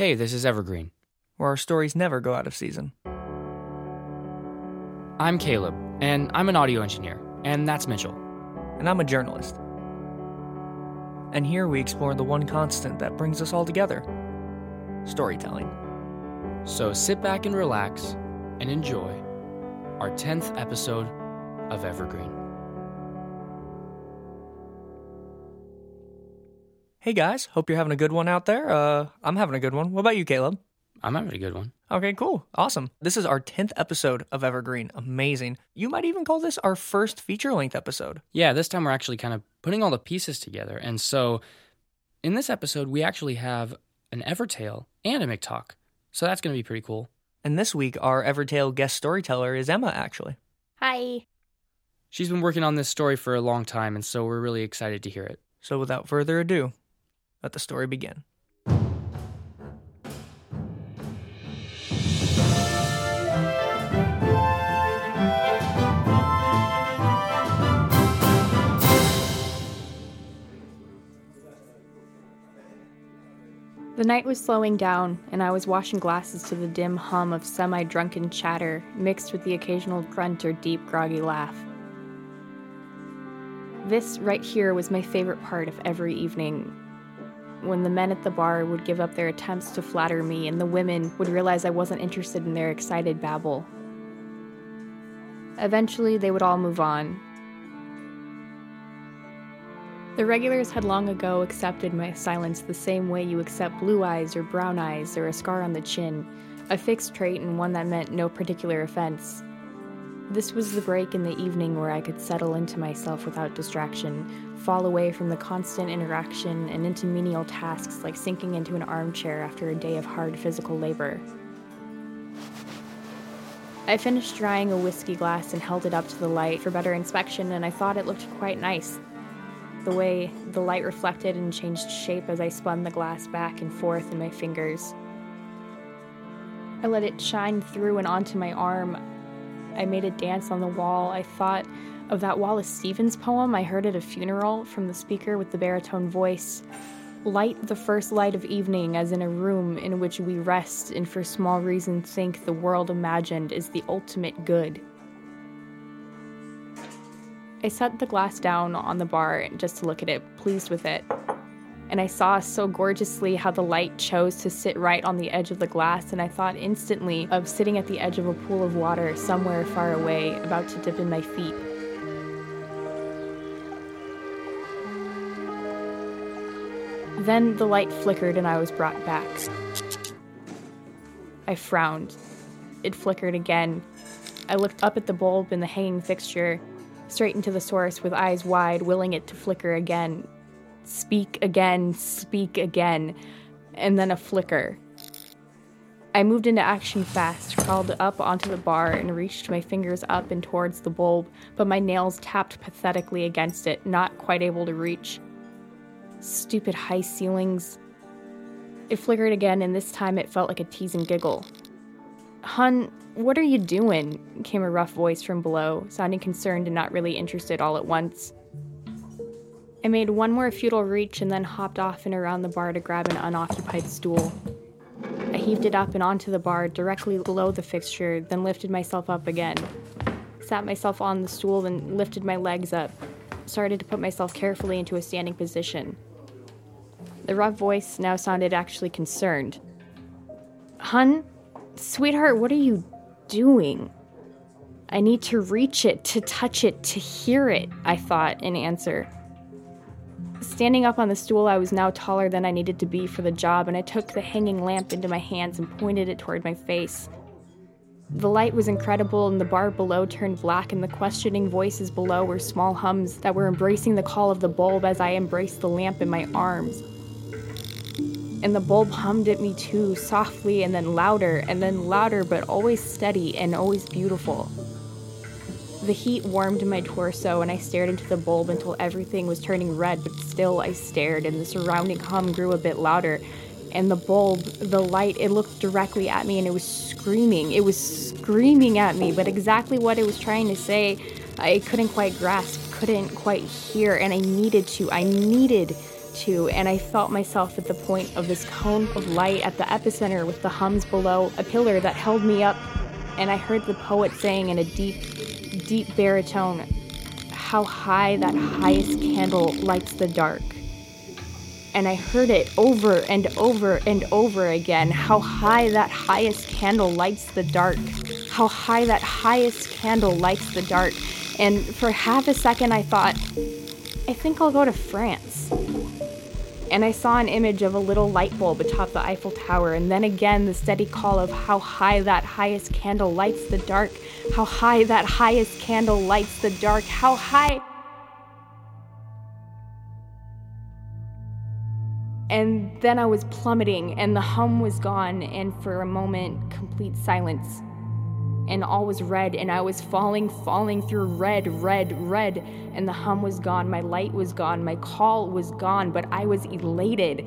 Hey, this is Evergreen. where our stories never go out of season. I'm Caleb, and I'm an audio engineer, and that's Mitchell. And I'm a journalist. And here we explore the one constant that brings us all together storytelling. So sit back and relax and enjoy our 10th episode of Evergreen. Hey guys, hope you're having a good one out there. Uh, I'm having a good one. What about you, Caleb? I'm having a good one. Okay, cool. Awesome. This is our 10th episode of Evergreen. Amazing. You might even call this our first feature length episode. Yeah, this time we're actually kind of putting all the pieces together. And so in this episode, we actually have an Evertale and a McTalk. So that's going to be pretty cool. And this week, our Evertale guest storyteller is Emma, actually. Hi. She's been working on this story for a long time, and so we're really excited to hear it. So without further ado, let the story begin. The night was slowing down, and I was washing glasses to the dim hum of semi drunken chatter mixed with the occasional grunt or deep, groggy laugh. This right here was my favorite part of every evening. When the men at the bar would give up their attempts to flatter me, and the women would realize I wasn't interested in their excited babble. Eventually, they would all move on, the regulars had long ago accepted my silence the same way you accept blue eyes or brown eyes or a scar on the chin, a fixed trait and one that meant no particular offense. This was the break in the evening where I could settle into myself without distraction, fall away from the constant interaction and into menial tasks like sinking into an armchair after a day of hard physical labor. I finished drying a whiskey glass and held it up to the light for better inspection, and I thought it looked quite nice the way the light reflected and changed shape as I spun the glass back and forth in my fingers. I let it shine through and onto my arm. I made a dance on the wall. I thought of that Wallace Stevens poem I heard at a funeral from the speaker with the baritone voice. Light the first light of evening, as in a room in which we rest and for small reason think the world imagined is the ultimate good. I set the glass down on the bar just to look at it, pleased with it. And I saw so gorgeously how the light chose to sit right on the edge of the glass, and I thought instantly of sitting at the edge of a pool of water somewhere far away, about to dip in my feet. Then the light flickered and I was brought back. I frowned. It flickered again. I looked up at the bulb in the hanging fixture straight into the source with eyes wide, willing it to flicker again. Speak again, speak again, and then a flicker. I moved into action fast, crawled up onto the bar, and reached my fingers up and towards the bulb, but my nails tapped pathetically against it, not quite able to reach. Stupid high ceilings. It flickered again, and this time it felt like a teasing giggle. Hun, what are you doing? came a rough voice from below, sounding concerned and not really interested all at once. I made one more futile reach and then hopped off and around the bar to grab an unoccupied stool. I heaved it up and onto the bar directly below the fixture, then lifted myself up again. Sat myself on the stool, then lifted my legs up. Started to put myself carefully into a standing position. The rough voice now sounded actually concerned. Hun, sweetheart, what are you doing? I need to reach it, to touch it, to hear it, I thought in answer. Standing up on the stool, I was now taller than I needed to be for the job, and I took the hanging lamp into my hands and pointed it toward my face. The light was incredible, and the bar below turned black, and the questioning voices below were small hums that were embracing the call of the bulb as I embraced the lamp in my arms. And the bulb hummed at me too, softly and then louder, and then louder, but always steady and always beautiful. The heat warmed my torso, and I stared into the bulb until everything was turning red, but still I stared, and the surrounding hum grew a bit louder. And the bulb, the light, it looked directly at me and it was screaming. It was screaming at me, but exactly what it was trying to say, I couldn't quite grasp, couldn't quite hear, and I needed to. I needed to, and I felt myself at the point of this cone of light at the epicenter with the hums below, a pillar that held me up, and I heard the poet saying in a deep, deep baritone, How high that highest candle lights the dark. And I heard it over and over and over again how high that highest candle lights the dark. How high that highest candle lights the dark. And for half a second, I thought, I think I'll go to France. And I saw an image of a little light bulb atop the Eiffel Tower, and then again the steady call of how high that highest candle lights the dark, how high that highest candle lights the dark, how high. And then I was plummeting, and the hum was gone, and for a moment, complete silence. And all was red, and I was falling, falling through red, red, red. And the hum was gone, my light was gone, my call was gone, but I was elated.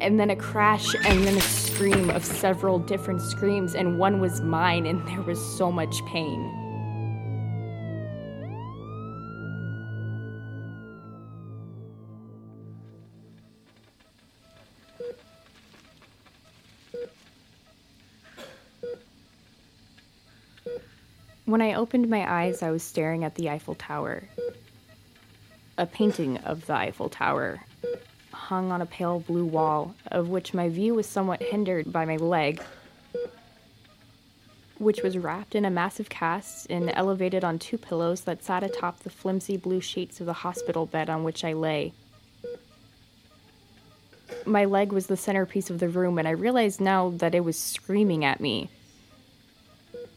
And then a crash, and then a scream of several different screams, and one was mine, and there was so much pain. When I opened my eyes, I was staring at the Eiffel Tower. A painting of the Eiffel Tower hung on a pale blue wall, of which my view was somewhat hindered by my leg, which was wrapped in a massive cast and elevated on two pillows that sat atop the flimsy blue sheets of the hospital bed on which I lay. My leg was the centerpiece of the room, and I realized now that it was screaming at me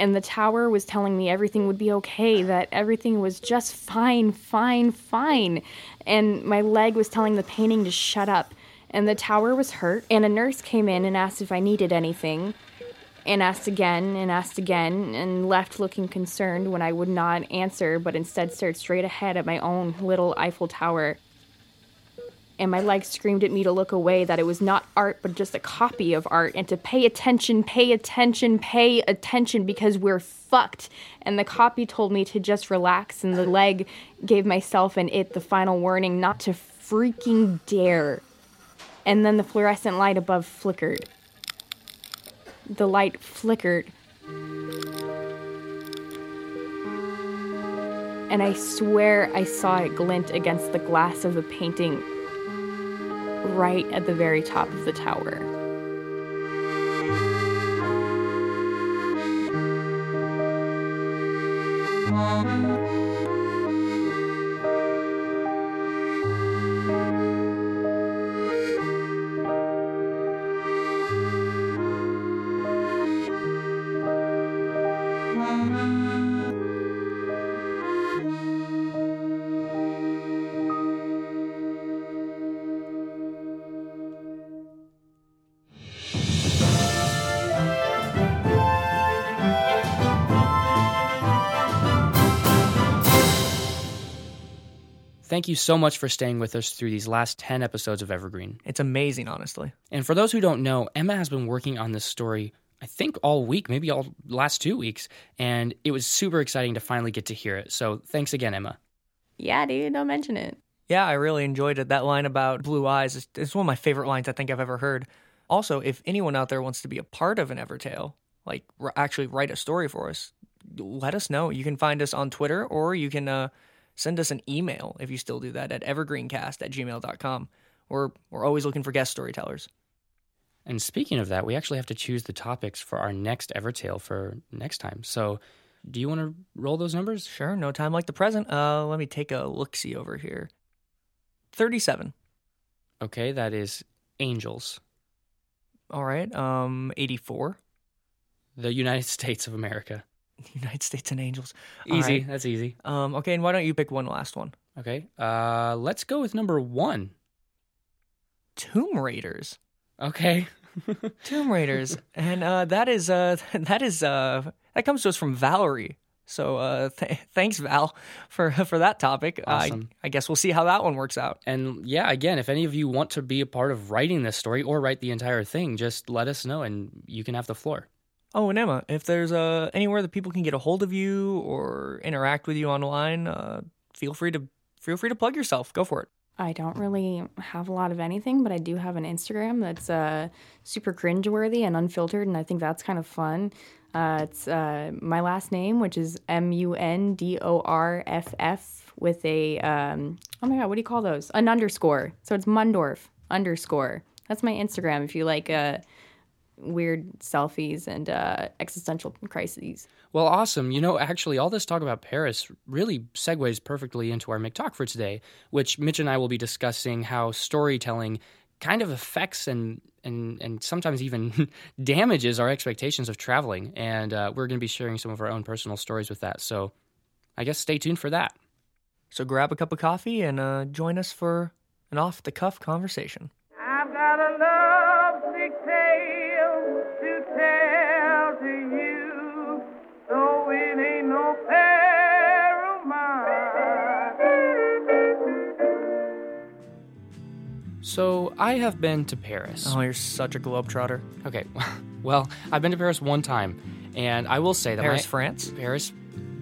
and the tower was telling me everything would be okay, that everything was just fine, fine, fine. And my leg was telling the painting to shut up. And the tower was hurt, and a nurse came in and asked if I needed anything, and asked again and asked again, and left looking concerned when I would not answer, but instead stared straight ahead at my own little Eiffel Tower and my legs screamed at me to look away, that it was not art, but just a copy of art, and to pay attention, pay attention, pay attention, because we're fucked. And the copy told me to just relax, and the leg gave myself and it the final warning not to freaking dare. And then the fluorescent light above flickered. The light flickered. And I swear I saw it glint against the glass of the painting right at the very top of the tower. Thank you so much for staying with us through these last 10 episodes of Evergreen. It's amazing, honestly. And for those who don't know, Emma has been working on this story, I think, all week, maybe all last two weeks. And it was super exciting to finally get to hear it. So thanks again, Emma. Yeah, dude, don't mention it. Yeah, I really enjoyed it. That line about blue eyes is one of my favorite lines I think I've ever heard. Also, if anyone out there wants to be a part of an Evertale, like r- actually write a story for us, let us know. You can find us on Twitter or you can uh, send us an email if you still do that at evergreencast at gmail.com. We're, we're always looking for guest storytellers. And speaking of that, we actually have to choose the topics for our next Evertale for next time. So, do you want to roll those numbers? Sure, no time like the present. Uh, let me take a look see over here. 37. Okay, that is angels. All right. Um, 84. The United States of America. United States and Angels. All Easy. right. That's easy. Um, okay, and why don't you pick one last one? Okay. Uh, let's go with number one. Tomb Raiders. Okay. Tomb Raiders, and uh, that is uh, that is uh, that comes to us from Valerie. So uh, th- thanks, Val, for for that topic. Awesome. I, I guess we'll see how that one works out. And yeah, again, if any of you want to be a part of writing this story or write the entire thing, just let us know and you can have the floor. Oh, and Emma, if there's uh, anywhere that people can get a hold of you or interact with you online, uh, feel free to feel free to plug yourself. Go for it. I don't really have a lot of anything, but I do have an Instagram that's uh, super cringeworthy and unfiltered, and I think that's kind of fun. Uh, it's uh, my last name, which is M U N D O R F F, with a um, oh my god, what do you call those? An underscore. So it's Mundorff underscore. That's my Instagram. If you like uh, weird selfies and uh, existential crises. Well, awesome. You know, actually, all this talk about Paris really segues perfectly into our McTalk for today, which Mitch and I will be discussing how storytelling kind of affects and and and sometimes even damages our expectations of traveling. And uh, we're going to be sharing some of our own personal stories with that. So, I guess stay tuned for that. So grab a cup of coffee and uh, join us for an off the cuff conversation. So, I have been to Paris. Oh, you're such a globetrotter. Okay, well, I've been to Paris one time, and I will say that Paris, my, France. Paris,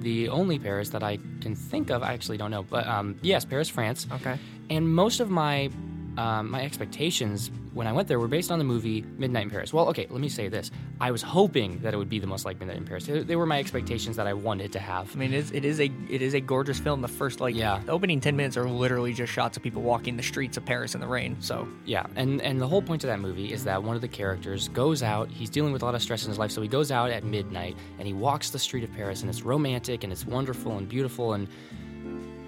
the only Paris that I can think of. I actually don't know, but um, yes, Paris, France. Okay. And most of my um, my expectations when I went there were based on the movie Midnight in Paris. Well, okay, let me say this: I was hoping that it would be the most like Midnight in Paris. They, were my expectations that I wanted to have. I mean, it's, it is a it is a gorgeous film. The first like Yeah. the opening ten minutes are literally just shots of people walking the streets of Paris in the rain. So Yeah, and and the whole point of that movie is that one of the characters goes out. He's dealing with a lot of stress in his life, so he goes out at midnight and he walks the street of Paris, and it's romantic and it's wonderful and beautiful, and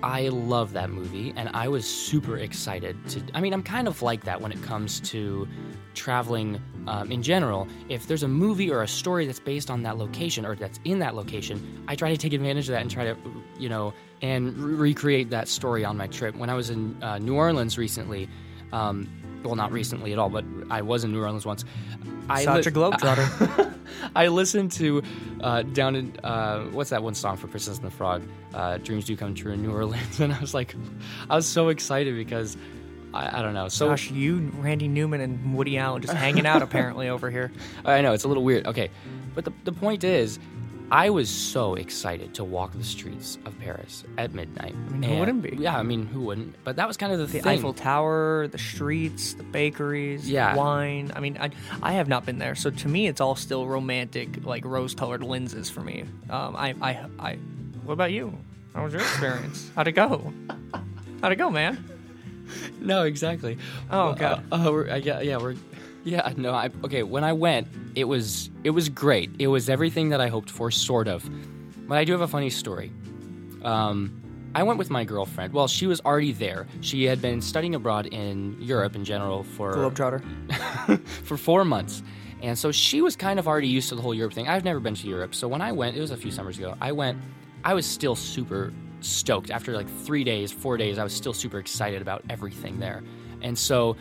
I love that movie, and I was super excited to. I mean, I'm kind of like that when it comes to traveling um, in general. If there's a movie or a story that's based on that location or that's in that location, I try to take advantage of that and try to, you know, and re- recreate that story on my trip. When I was in uh, New Orleans recently, um, well, not recently at all, but I was in New Orleans once. I such a globetrotter. I listened to uh, down in uh, what's that one song for Princess and the Frog? Uh, Dreams do come true in New Orleans, and I was like, I was so excited because I, I don't know. So Gosh, you, Randy Newman, and Woody Allen just hanging out apparently over here. I know it's a little weird. Okay, but the the point is, I was so excited to walk the streets of Paris at midnight. I mean, who wouldn't be? Yeah, I mean, who wouldn't? But that was kind of the, The thing. Eiffel Tower, the streets, the bakeries, Yeah. wine. I mean, I, I have not been there, so to me, it's all still romantic, like rose-colored lenses for me. Um, I, I, I. What about you? How was your experience? How'd it go? How'd it go, man? No, exactly. Oh, God. Uh, uh, we're, uh, yeah, yeah, we're. Yeah, no, I okay. When I went, it was it was great. It was everything that I hoped for, sort of. But I do have a funny story. Um, I went with my girlfriend. Well, she was already there. She had been studying abroad in Europe in general for Globetrotter. for four months. And so she was kind of already used to the whole Europe thing. I've never been to Europe. So when I went, it was a few summers ago, I went, I was still super stoked. After like three days, four days, I was still super excited about everything there. And so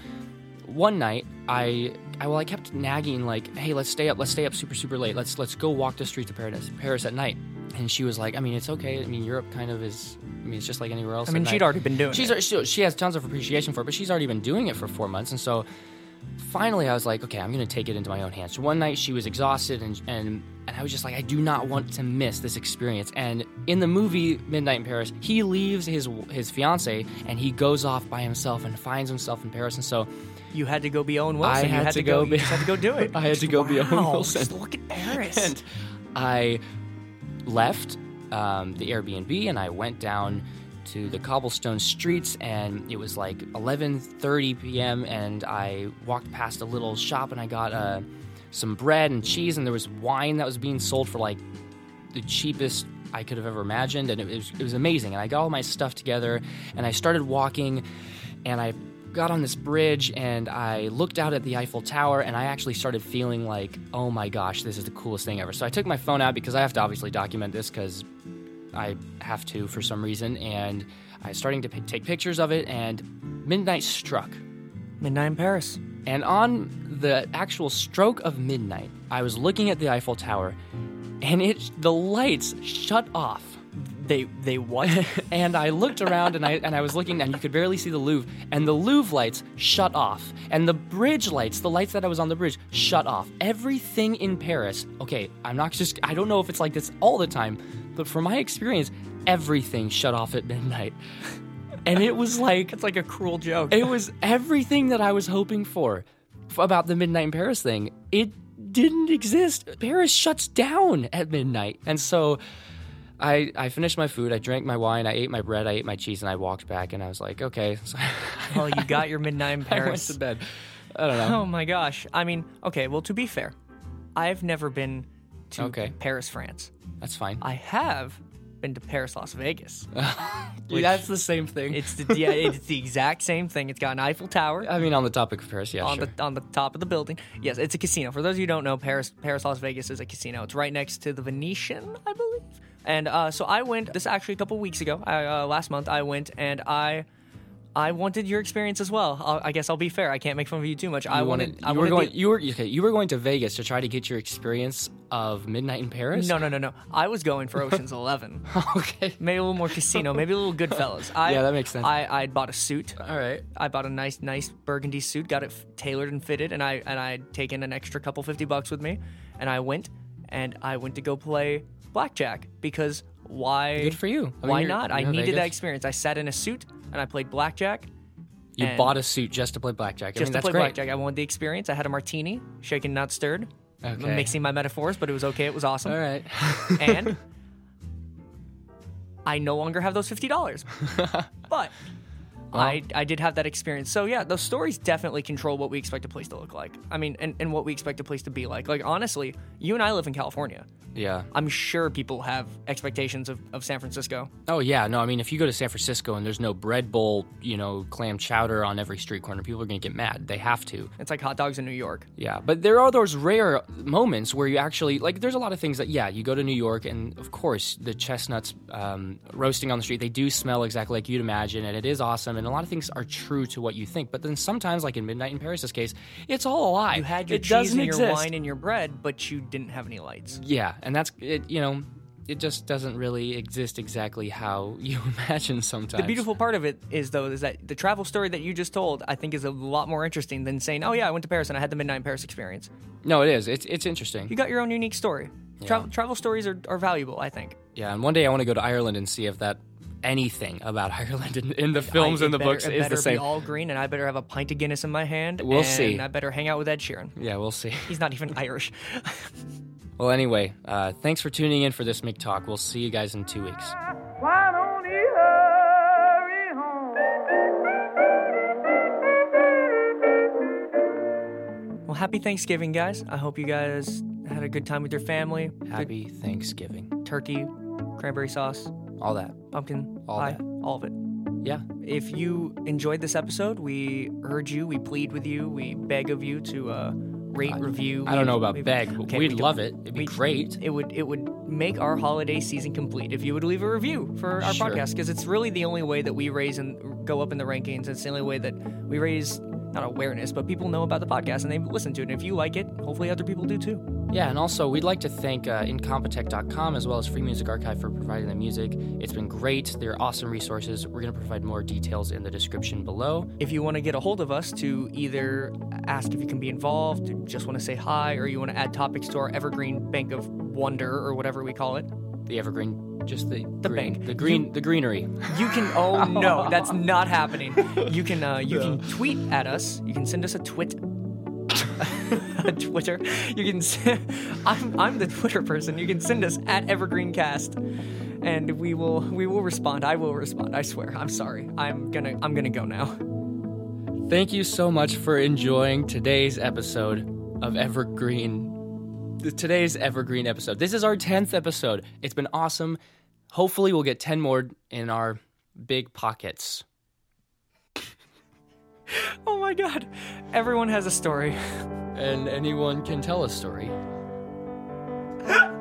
one night, I, I well, I kept nagging like, "Hey, let's stay up. Let's stay up super, super late. Let's let's go walk the streets of Paris, Paris at night." And she was like, "I mean, it's okay. I mean, Europe kind of is. I mean, it's just like anywhere else." I mean, she'd night." already been doing She's it. she, she has tons of appreciation for it, but she's already been doing it for four months, and so finally I was like, okay, I'm gonna take it into my own hands. So one night she was exhausted, and and and I was just like, I do not want to miss this experience. And in the movie Midnight in Paris, he leaves his his fiance and he goes off by himself and finds himself in Paris, and so. You had to go be Owen Wilson. I you had had to to go. go you be- just had to go do it. I had to go be Owen Wow, Wilson. Just look at Paris. and I left um, the Airbnb and I went down to the cobblestone streets and it was like 11:30 p.m. and I walked past a little shop and I got uh, some bread and cheese and there was wine that was being sold for like the cheapest I could have ever imagined and it was it was amazing and I got all my stuff together and I started walking and I got on this bridge and I looked out at the Eiffel Tower and I actually started feeling like, oh my gosh, this is the coolest thing ever. So I took my phone out because I have to obviously document this because I have to for some reason. And I was starting to p- take pictures of it and midnight struck. Midnight in Paris. And on the actual stroke of midnight, I was looking at the Eiffel Tower and it the lights shut off. They they what? and I looked around and I and I was looking and you could barely see the Louvre and the Louvre lights shut off and the bridge lights the lights that I was on the bridge shut off everything in Paris okay I'm not just I don't know if it's like this all the time but from my experience everything shut off at midnight and it was like It's like a cruel joke. it was everything that I was hoping for about the Midnight in Paris thing. It didn't exist. Paris shuts down at midnight. And so I I finished my food, I drank my wine, I ate my bread, I ate my cheese, and I walked back and I was like, okay. So well, oh, you got your midnight in I went Paris. to bed. I don't know. Oh my gosh. I mean, okay, well, to be fair, I've never been to Okay. Paris, France. That's fine. I have been to Paris, Las Vegas. That's the same thing. It's the yeah, it's the exact same thing. It's got an Eiffel Tower I mean, on the topic of Paris, yeah, on sure. the on the top of the building. Yes, it's a casino. For those of you who don't know, Paris Paris Las Vegas is a casino. It's right next to the Venetian, I believe. And uh, so I went. This actually a couple weeks ago. I, uh, last month I went and I. I wanted your experience as well. I'll, I guess I'll be fair. I can't make fun of you too much. I you wanted. wanted, I you were wanted going the- you were okay, you were going to Vegas to try to get your experience of Midnight in Paris? No, no, no, no. I was going for Ocean's Eleven. okay. Maybe a little more casino. Maybe a little Goodfellas. I, Yeah, that makes sense. I I bought a suit. All right. I bought a nice, nice burgundy suit, got it f- tailored and fitted, and I and I'd taken an extra couple fifty bucks with me, and I went and I went to go play blackjack because why? Good for you. I mean, why you're- not? I needed that Vegas. experience. I sat in a suit and I played blackjack. You and- bought a suit just to play blackjack. I Just mean, to that's play great. blackjack, I wanted the experience. I had a martini, shaken not stirred. I'm Okay. mixing my metaphors, but it was okay. It was awesome. All right. and I no longer have those fifty dollars. but I I did have that experience. So yeah, those stories definitely control what we expect a place to look like. I mean, and, and what we expect a place to be like. Like honestly, you and I live in California. yeah. I'm sure people have expectations of, of San Francisco. Oh yeah. No, I mean, if you go to San Francisco and there's no bread bowl, you know, clam chowder on every street corner, people are gonna get mad. They have to. It's like hot dogs in New York. Yeah, but there are those rare moments where you actually like. There's a lot of things that yeah, you go to New York and of course the chestnuts um, roasting on the street. They do smell exactly like you'd imagine, and it is awesome. And a lot of things are true to what you think. But then sometimes, like in Midnight in Paris's case, it's all a lie. You had your it cheese and your exist. wine and your bread, but you didn't have any lights. Yeah, and that's it. You know, it just doesn't really exist exactly how you imagine sometimes. The beautiful part of it is though is that the travel story that you just told I think is a lot more interesting than saying, "Oh yeah, I went to Paris and I had the midnight in Paris experience." No, it is. It's it's interesting. You got your own unique story. Travel, travel stories are, are valuable, I think. Yeah, and one day I want to go to Ireland and see if that anything about Ireland in, in the films I- and the better- books is the same. Be all green, and I better have a pint of Guinness in my hand. We'll and see. I better hang out with Ed Sheeran. Yeah, we'll see. He's not even Irish. Well, anyway, uh, thanks for tuning in for this Mick Talk. We'll see you guys in two weeks. Why don't you hurry home? well, happy Thanksgiving, guys. I hope you guys had a good time with your family. Good Happy Thanksgiving. turkey, cranberry sauce, All that. pumpkin All pie, that. all of it. Yeah. If you enjoyed this episode, we urge you, we plead with you, we beg of you to uh, rate, review. I don't know about beg, but Okay, we'd we love it. It'd be great. It would it would make our holiday season complete if you would leave a review for our Sure. podcast because it's really the only way that we raise and go up in the rankings. It's the only way that we raise not awareness, but people know about the podcast and they listen to it. And if you like it, hopefully other people do too. Yeah, and also we'd like to thank uh, Incompetech.com as well as Free Music Archive for providing the music. It's been great. They're awesome resources. We're going to provide more details in the description below. If you want to get a hold of us to either ask if you can be involved, just want to say hi, or you want to add topics to our Evergreen Bank of Wonder or whatever we call it, The Evergreen, just the The green, bank. the green, the greenery. You can. Oh no, that's not happening. You can. Uh, you can tweet at us. You can send us a twit. Twitter. You can. s- I'm I'm the Twitter person. You can send us at EvergreenCast, and we will we will respond. I will respond. I swear. I'm sorry. I'm gonna I'm gonna go now. Thank you so much for enjoying today's episode of Evergreen. Today's Evergreen episode. This is our 10th episode. It's been awesome. Hopefully, we'll get 10 more in our big pockets. oh my god. Everyone has a story. And anyone can tell a story.